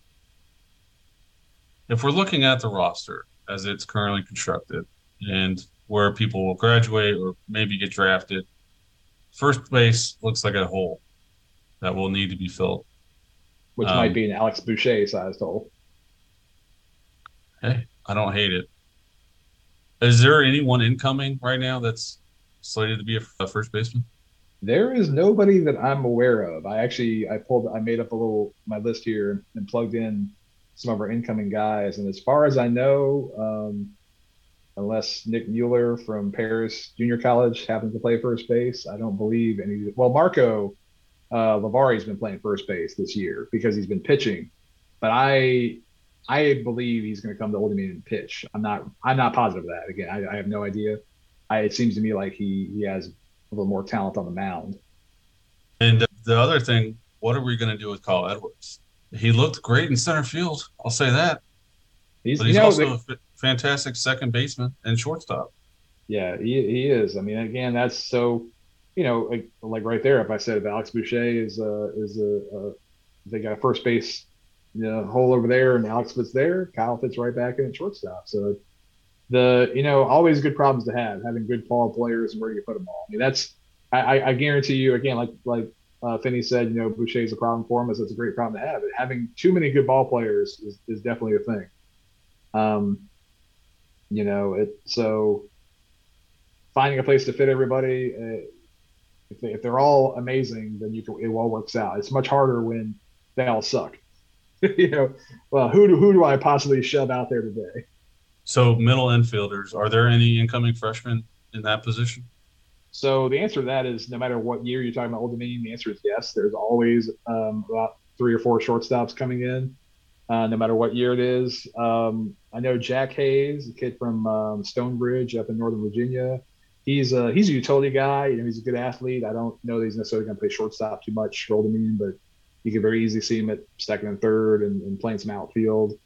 if we're looking at the roster as it's currently constructed and where people will graduate or maybe get drafted, first base looks like a hole that will need to be filled. Which um, might be an Alex Boucher sized hole. Hey, I don't hate it. Is there anyone incoming right now that's slated to be a, a first baseman? There is nobody that I'm aware of. I actually I pulled I made up a little my list here and plugged in some of our incoming guys, and as far as I know, um, unless Nick Mueller from Paris Junior College happens to play first base, I don't believe any. Well, Marco uh, Levari's been playing first base this year because he's been pitching, but I I believe he's going to come to Old Dominion and pitch. I'm not I'm not positive of that. Again, I, I have no idea. I, it seems to me like he he has little more talent on the mound. And the other thing, what are we going to do with Kyle Edwards? He looked great in center field. I'll say that. He's, but he's you know, also a fantastic second baseman and shortstop. Yeah, he, he is. I mean, again, that's so, you know, like, like right there. If I said if Alex Boucher is a is a, a they got a first base you know, hole over there and Alex fits there, Kyle fits right back in at shortstop. So the you know always good problems to have having good ball players and where you put them all. I mean that's I, I guarantee you again like like uh, Finney said you know Boucher is a problem for him as it's a great problem to have. But having too many good ball players is, is definitely a thing. Um, you know it so finding a place to fit everybody. Uh, if, they, if they're all amazing, then you can it all works out. It's much harder when they all suck. you know, well, who do, who do I possibly shove out there today? So middle infielders, are there any incoming freshmen in that position? So the answer to that is no matter what year you're talking about Old Dominion, the answer is yes. There's always um, about three or four shortstops coming in, uh, no matter what year it is. Um, I know Jack Hayes, a kid from um, Stonebridge up in Northern Virginia. He's a he's a utility guy. You know, he's a good athlete. I don't know that he's necessarily going to play shortstop too much for Old Dominion, but you can very easily see him at second and third and, and playing some outfield.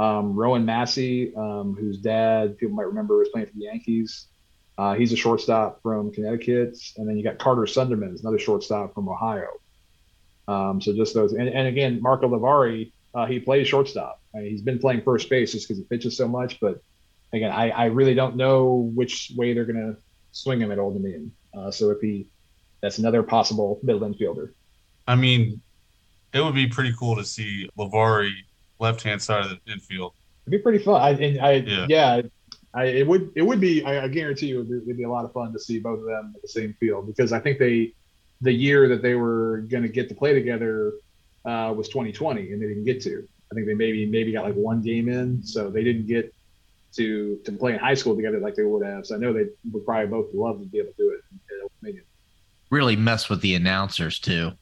Um, Rowan Massey, um, whose dad people might remember was playing for the Yankees. Uh, he's a shortstop from Connecticut, and then you got Carter Sunderman, another shortstop from Ohio. Um, so just those, and, and again, Marco Levari, uh, he plays shortstop. I mean, he's been playing first base just because he pitches so much. But again, I, I really don't know which way they're going to swing him at Old Dominion. Uh, so if he, that's another possible middle infielder. I mean, it would be pretty cool to see Levari left hand side of the infield. It'd be pretty fun. I, and I yeah. yeah I, it would it would be I, I guarantee you it'd be, it'd be, a lot of fun to see both of them at the same field because I think they the year that they were going to get to play together uh, was 2020 and they didn't get to. I think they maybe maybe got like one game in, so they didn't get to to play in high school together like they would have. So I know they would probably both love to be able to do it. Really mess with the announcers too.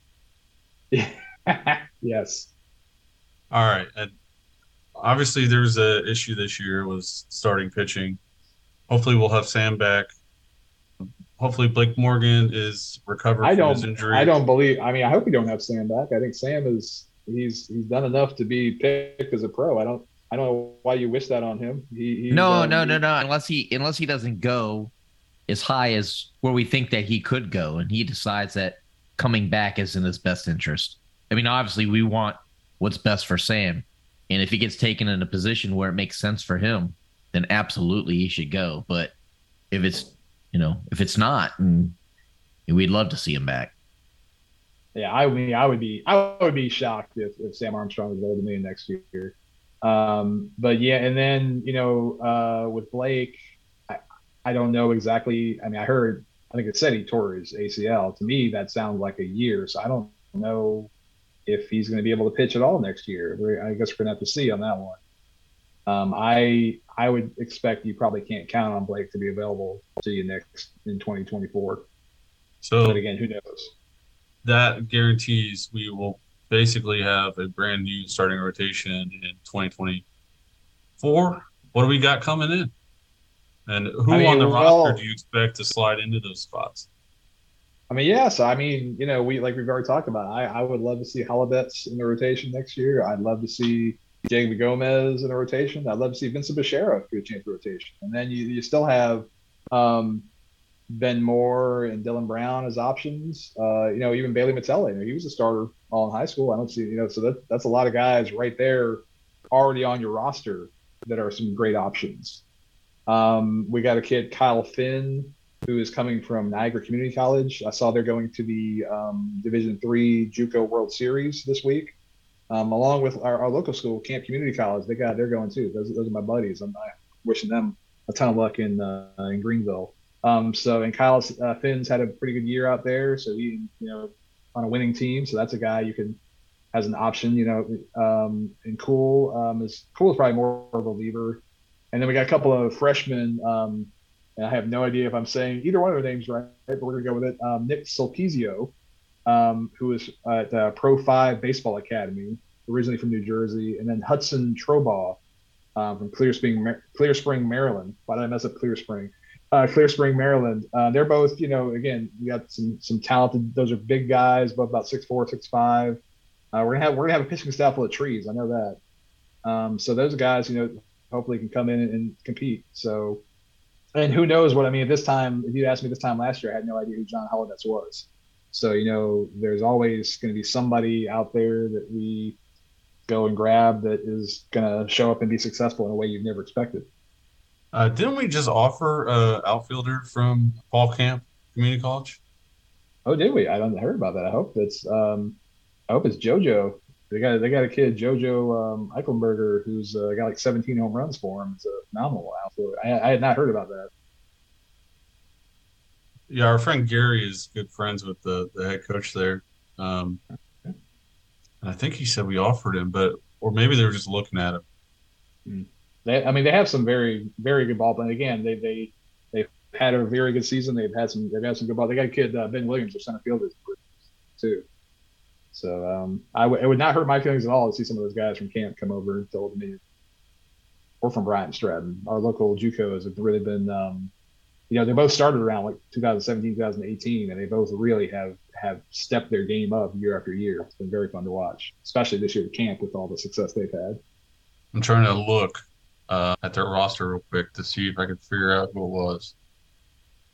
yes. All right. And obviously, there's a issue this year was starting pitching. Hopefully, we'll have Sam back hopefully Blake Morgan is recovered I from his injury. I don't believe. I mean, I hope we don't have Sam back. I think Sam is he's he's done enough to be picked as a pro. I don't I don't know why you wish that on him. He, no, um, no, no, no. Unless he unless he doesn't go as high as where we think that he could go, and he decides that coming back is in his best interest. I mean, obviously, we want what's best for Sam, and if he gets taken in a position where it makes sense for him, then absolutely he should go. But if it's you know, if it's not, and we'd love to see him back. Yeah, I mean, I would be, I would be shocked if, if Sam Armstrong was older than me next year. Um, but yeah, and then you know, uh, with Blake, I, I don't know exactly. I mean, I heard, I think it said he tore his ACL. To me, that sounds like a year. So I don't know if he's going to be able to pitch at all next year. I guess we're going to have to see on that one. Um, I I would expect you probably can't count on Blake to be available to you next in 2024. So, but again, who knows? That guarantees we will basically have a brand new starting rotation in 2024. What do we got coming in? And who I mean, on the roster do you expect to slide into those spots? I mean, yes. I mean, you know, we like we've already talked about. I, I would love to see Holobetz in the rotation next year. I'd love to see Jacob Gomez in a rotation. I'd love to see Vincent Bechara get a chance rotation. And then you, you still have um, Ben Moore and Dylan Brown as options. Uh, you know, even Bailey Mattelli. You know, he was a starter all in high school. I don't see, you know, so that, that's a lot of guys right there already on your roster that are some great options. Um, we got a kid, Kyle Finn, who is coming from Niagara Community College. I saw they're going to the um, Division Three JUCO World Series this week um, along with our, our, local school, Camp Community College. They got they're going too. Those, those are my buddies. I'm, I'm wishing them a ton of luck in uh, in Greenville. Um, so and Kyle uh, Finn's had a pretty good year out there. So he you know on a winning team. So that's a guy you can as an option. You know, um, and Cool um, is Cool is probably more of a lever. And then we got a couple of freshmen. And I have no idea if I'm saying either one of their names right, but we're gonna go with it. Um, Nick Sulpizio um, who was at uh, Pro 5 Baseball Academy, originally from New Jersey, and then Hudson Trobaugh um, from Clear Spring, Clear Spring, Maryland. Why did I mess up Clear Spring? Uh, Clear Spring, Maryland. Uh, they're both, you know, again, we got some some talented. Those are big guys, both about six four, six five. Uh, we're gonna have we're gonna have a pitching staff full of trees. I know that. Um, so those guys, you know, hopefully can come in and, and compete. So, and who knows what I mean? At this time, if you asked me this time last year, I had no idea who John Holobetz was. So, you know, there's always going to be somebody out there that we go and grab that is going to show up and be successful in a way you've never expected. Uh, didn't we just offer a outfielder from Paul Camp Community College? Oh, did we? I don't heard about that. I hope that's um, I hope it's JoJo. They got they got a kid JoJo um, Eichenberger who's uh, got like 17 home runs for him. It's a phenomenal outfielder. I, I had not heard about that. Yeah, our friend Gary is good friends with the, the head coach there. Um, I think he said we offered him, but or maybe they were just looking at him. Hmm. They, I mean, they have some very, very good ball. But again, they they they've had a very good season. They've had some they've had some good ball. They got a kid uh, Ben Williams, their center fielder, too. So um, I w- it would not hurt my feelings at all to see some of those guys from camp come over to Old Dominion or from Bryant Stratton. Our local JUCOs have really been um, you know, they both started around like 2017, 2018, and they both really have have stepped their game up year after year. It's been very fun to watch, especially this year at camp with all the success they've had. I'm trying to look uh, at their roster real quick to see if I can figure out who it was.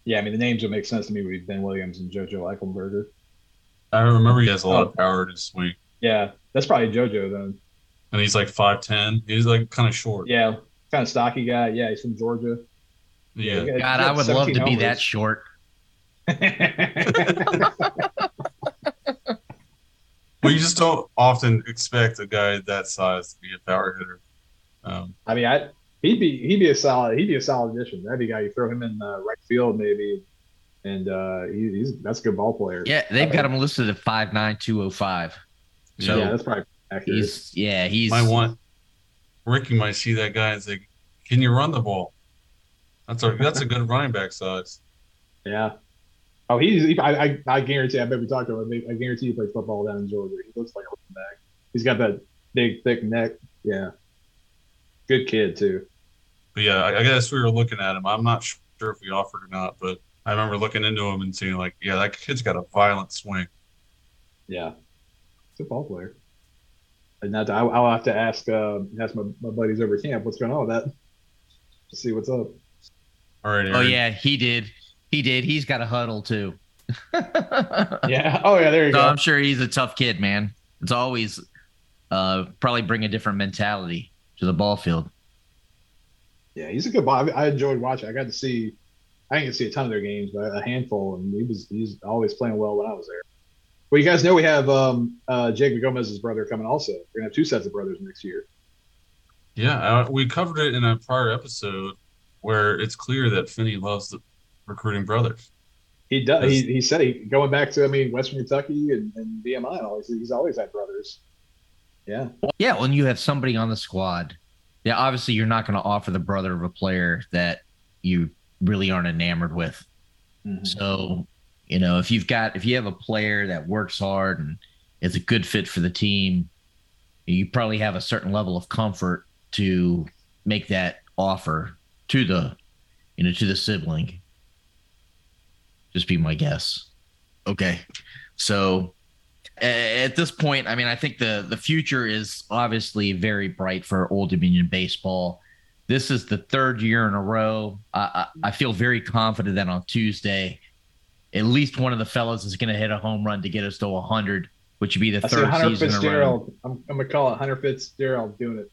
Yeah, I mean the names would make sense to me with Ben Williams and JoJo Eichelberger. I remember he has a lot of power to swing, Yeah, that's probably JoJo then. and he's like five ten. He's like kind of short. Yeah, kind of stocky guy. Yeah, he's from Georgia. Yeah. he got- God, I would love to 17 be that short. Well, you just don't often expect a guy that size to be a power hitter. Um, I mean, I he'd be he'd be a solid he'd be a solid addition. That'd be a guy you throw him in uh, right field maybe, and uh, he, he's that's a good ball player. Yeah, they've got him listed at five nine two oh five. So yeah, that's probably accurate. he's yeah he's might want Ricky might see that guy and say, "Can you run the ball?" That's a that's a good running back size. Yeah. Oh, he's. He, I, I, I guarantee. I bet we talked to him. I guarantee he played football down in Georgia. He looks like a running back. He's got that big, thick neck. Yeah. Good kid too. But yeah, I, I guess we were looking at him. I'm not sure if we offered or not, but I remember looking into him and seeing like, yeah, that kid's got a violent swing. Yeah. Good ball player. And not. I, I'll have to ask. Uh, ask my, my buddies over camp what's going on with that. To see what's up. All right. oh yeah he did he did he's got a huddle too. Yeah. Oh yeah. There you So go. I'm sure he's a tough kid, man. It's always uh, probably bring a different mentality to the ball field. Yeah, he's a good ball. I, I enjoyed watching. I got to see. I didn't see a ton of their games, but a handful, and he was he's always playing well when I was there. Well, you guys know we have um, uh, Jacob Gomez's brother coming. Also, we're gonna have two sets of brothers next year. Yeah, uh, we covered it in a prior episode where it's clear that Finney loves the recruiting brothers. He does. He, he said he going back to I mean Western Kentucky and, and VMI. and all, He's, he's always had brothers. Yeah, Yeah, when you have somebody on the squad, yeah, obviously you're not going to offer the brother of a player that you really aren't enamored with. Mm-hmm. So, you know, if you've got if you have a player that works hard and is a good fit for the team, you probably have a certain level of comfort to make that offer to the you know to the sibling. Just be my guess. Okay. So at this point, I mean, I think the the future is obviously very bright for Old Dominion baseball. This is the third year in a row. I, I, I feel very confident that on Tuesday, at least one of the fellas is going to hit a home run to get us to 100, which would be the I third Hunter season in a row. Fitzgerald. I'm, I'm gonna call it Hunter Fitzgerald doing it.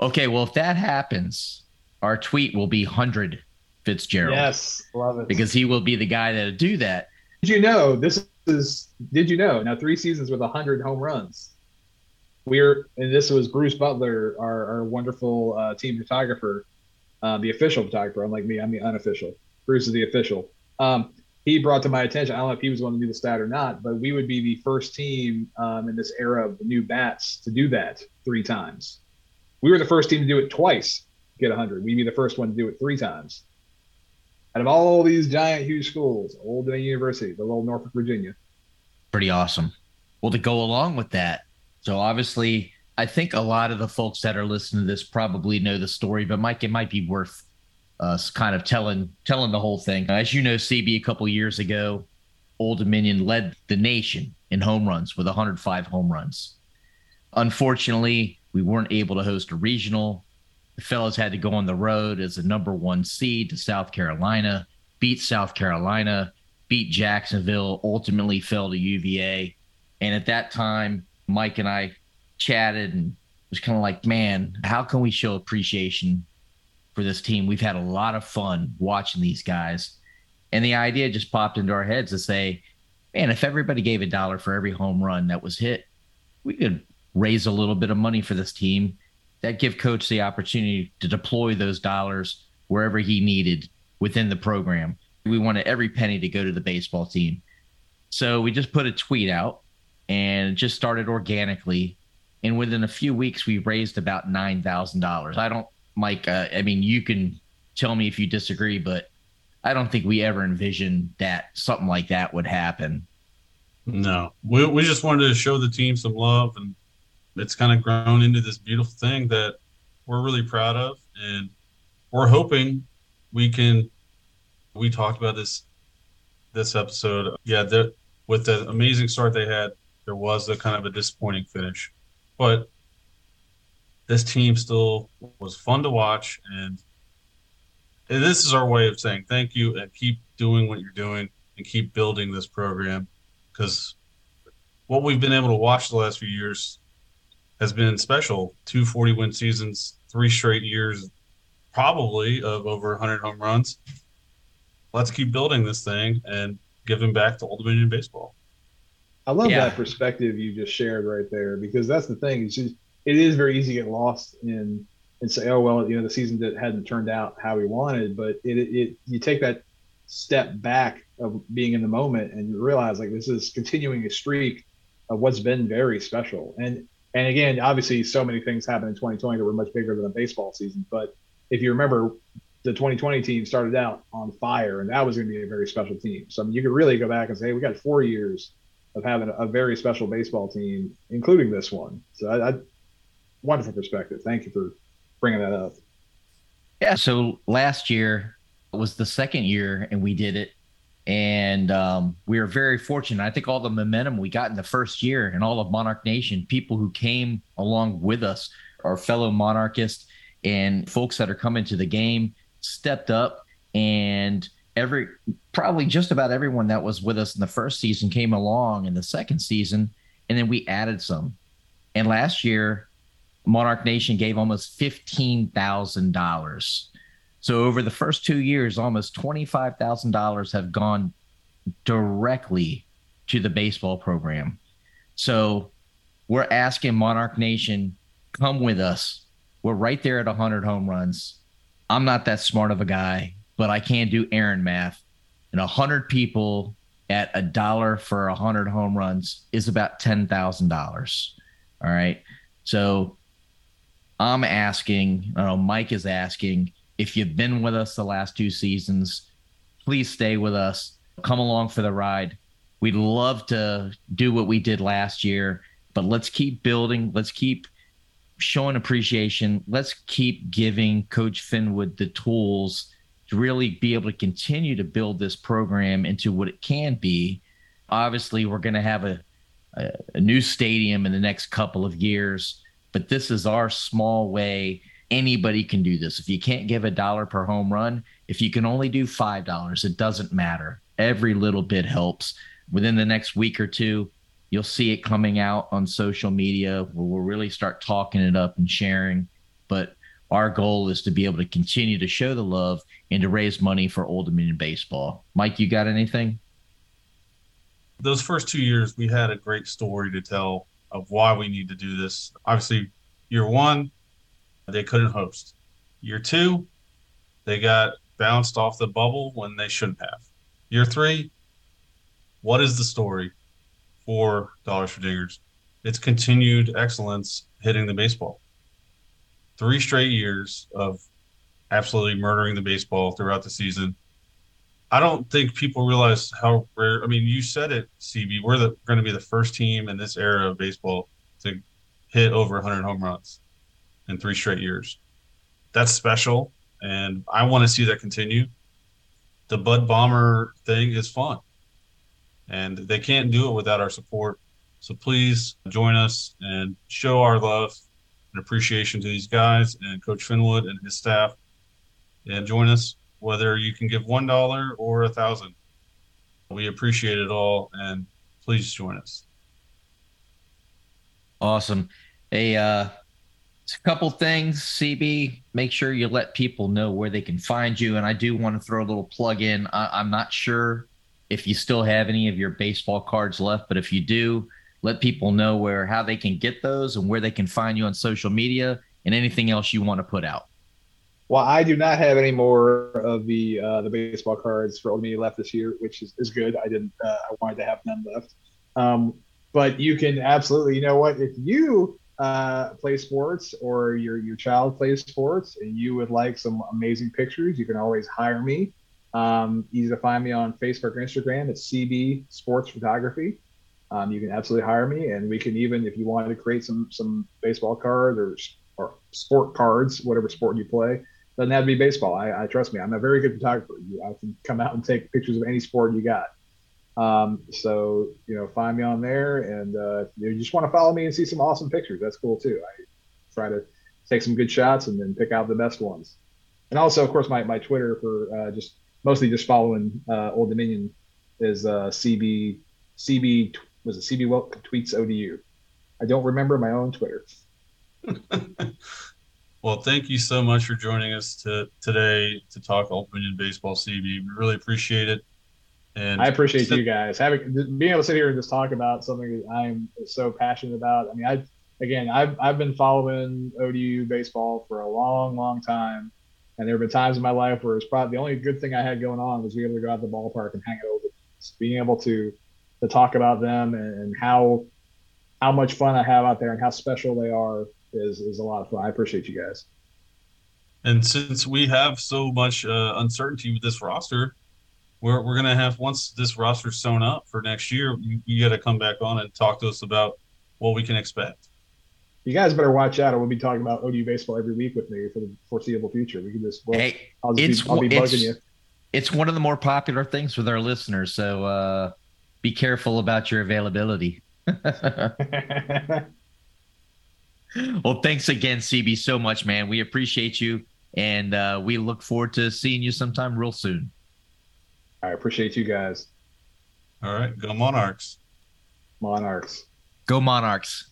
Okay, well, if that happens, our tweet will be 100 Fitzgerald Yes, love it. because he will be the guy that'll do that. Did you know this is? Did you know now three seasons with hundred home runs? We're and this was Bruce Butler, our, our wonderful uh, team photographer, uh, the official photographer. Unlike me, I'm the unofficial. Bruce is the official. Um, he brought to my attention. I don't know if he was going to do the stat or not, but we would be the first team um, in this era of the new bats to do that three times. We were the first team to do it twice, get 100. We'd be the first one to do it three times out of all these giant, huge schools, Old Dominion University, the little Norfolk, Virginia. pretty awesome. Well, to go along with that, so obviously, I think a lot of the folks that are listening to this probably know the story, but Mike, it might be worth uh, us kind of telling telling the whole thing. As you know, CB a couple years ago, Old Dominion led the nation in home runs with 105 home runs. Unfortunately, we weren't able to host a regional. The fellas had to go on the road as a number one seed to South Carolina, beat South Carolina, beat Jacksonville, ultimately fell to UVA. And at that time, Mike and I chatted and was kind of like, man, how can we show appreciation for this team? We've had a lot of fun watching these guys. And the idea just popped into our heads to say, man, if everybody gave a dollar for every home run that was hit, we could raise a little bit of money for this team. That give coach the opportunity to deploy those dollars wherever he needed within the program. We wanted every penny to go to the baseball team. So we just put a tweet out and it just started organically. And within a few weeks, we raised about $9,000. I don't, Mike, uh, I mean, you can tell me if you disagree, but I don't think we ever envisioned that something like that would happen. No, we, we just wanted to show the team some love, and it's kind of grown into this beautiful thing that we're really proud of, and we're hoping we can. We talked about this this episode. Yeah, with the amazing start they had, there was a kind of a disappointing finish, but this team still was fun to watch. And, this is our way of saying thank you and keep doing what you're doing and keep building this program because what we've been able to watch the last few years has been special. Two 40 win seasons, three straight years, probably of over 100 home runs. Let's keep building this thing and giving back to Old Dominion baseball. I love yeah. that perspective you just shared right there because that's the thing. It's just, it is very easy to get lost in and say, oh well, you know, the season that hadn't turned out how we wanted. But it, it you take that step back of being in the moment and you realize like this is continuing a streak of what's been very special. And and again, obviously, so many things happened in 2020 that were much bigger than a baseball season. But if you remember, the 2020 team started out on fire, and that was going to be a very special team. So I mean, you could really go back and say, hey, we got four years of having a very special baseball team, including this one. So I, I wonderful perspective. Thank you for bringing that up. Yeah. So last year was the second year, and we did it. And um, we were very fortunate. I think all the momentum we got in the first year and all of Monarch Nation, people who came along with us, our fellow monarchists and folks that are coming to the game, stepped up and every probably just about everyone that was with us in the first season came along in the second season and then we added some. And last year monarch nation gave almost $15000 so over the first two years almost $25000 have gone directly to the baseball program. So we're asking monarch nation come with us. We're right there at 100 home runs. I'm not that smart of a guy but I can't do Aaron math. And a hundred people at a dollar for a hundred home runs is about ten thousand dollars. All right. So I'm asking, I know Mike is asking, if you've been with us the last two seasons, please stay with us. Come along for the ride. We'd love to do what we did last year, but let's keep building. Let's keep showing appreciation. Let's keep giving Coach Finwood the tools to really be able to continue to build this program into what it can be. Obviously, we're going to have a, a, a new stadium in the next couple of years, but this is our small way. Anybody can do this. If you can't give a dollar per home run, if you can only do $5, it doesn't matter. Every little bit helps. Within the next week or two, you'll see it coming out on social media we'll really start talking it up and sharing. But our goal is to be able to continue to show the love and to raise money for Old Dominion baseball. Mike, you got anything? Those first two years, we had a great story to tell of why we need to do this. Obviously, year one, they couldn't host. Year two, they got bounced off the bubble when they shouldn't have. Year three, what is the story for Dollars for Dingers? It's continued excellence hitting the baseball three straight years of absolutely murdering the baseball throughout the season. I don't think people realize how rare. I mean, you said it, CB. We're going to be the first team in this era of baseball to hit over 100 home runs in three straight years. That's special, and I want to see that continue. The Bud Bomber thing is fun, and they can't do it without our support. So please join us and show our love and appreciation to these guys and Coach Finwood and his staff. And join us whether you can give one dollar or a thousand. We appreciate it all, and please join us. Awesome. A uh, a couple things, CB. Make sure you let people know where they can find you. And I do want to throw a little plug in. I, I'm not sure if you still have any of your baseball cards left, but if you do, let people know where how they can get those and where they can find you on social media and anything else you want to put out. Well, I do not have any more of the uh, the baseball cards for Old Media left this year, which is, is good. I didn't. Uh, I wanted to have none left. Um, but you can absolutely. You know what? If you uh, play sports or your your child plays sports and you would like some amazing pictures, you can always hire me. Um, easy to find me on Facebook or Instagram. It's CB Sports Photography um, you can absolutely hire me, and we can even, if you wanted to create some some baseball cards or or sport cards, whatever sport you play, doesn't have to be baseball. I, I trust me, I'm a very good photographer. I can come out and take pictures of any sport you got. Um, so you know, find me on there, and uh, you just want to follow me and see some awesome pictures. That's cool too. I try to take some good shots and then pick out the best ones. And also, of course, my, my Twitter for uh, just mostly just following uh, Old Dominion is uh, CB CB was it CB Wilk tweets ODU. I don't remember my own Twitter. well, thank you so much for joining us to, today to talk Old Dominion baseball. CB, we really appreciate it. And I appreciate you guys having being able to sit here and just talk about something that I'm so passionate about. I mean, I again, I've I've been following ODU baseball for a long, long time, and there have been times in my life where it's probably the only good thing I had going on was being able to go out to the ballpark and hang out with being able to to talk about them and how how much fun I have out there and how special they are is is a lot of fun. I appreciate you guys. And since we have so much uh, uncertainty with this roster, we're, we're going to have once this roster's sewn up for next year you, you got to come back on and talk to us about what we can expect you guys better watch out or we'll be talking about ODU baseball every week with me for the foreseeable future we can just well, hey, I'll just it's, be, I'll be bugging you it's one of the more popular things with our listeners so uh, be careful about your availability well thanks again cb so much man we appreciate you and uh, we look forward to seeing you sometime real soon I appreciate you guys. All right. Go Monarchs. Monarchs. Go Monarchs.